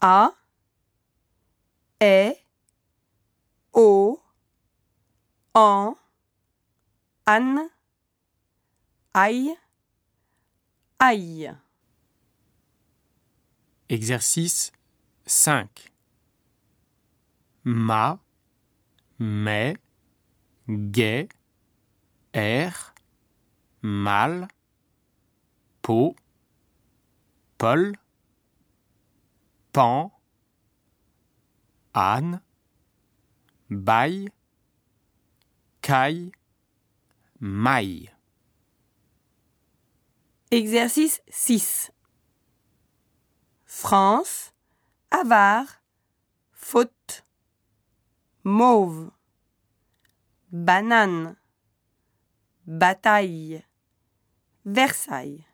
A, E, O, en, an, aïe, aïe. Exercice 5. Ma, mais, gai, air, mal, peau, Paul, pan, âne, bail, caille, maille. Exercice 6. France, avare, faute, mauve, banane, bataille, Versailles.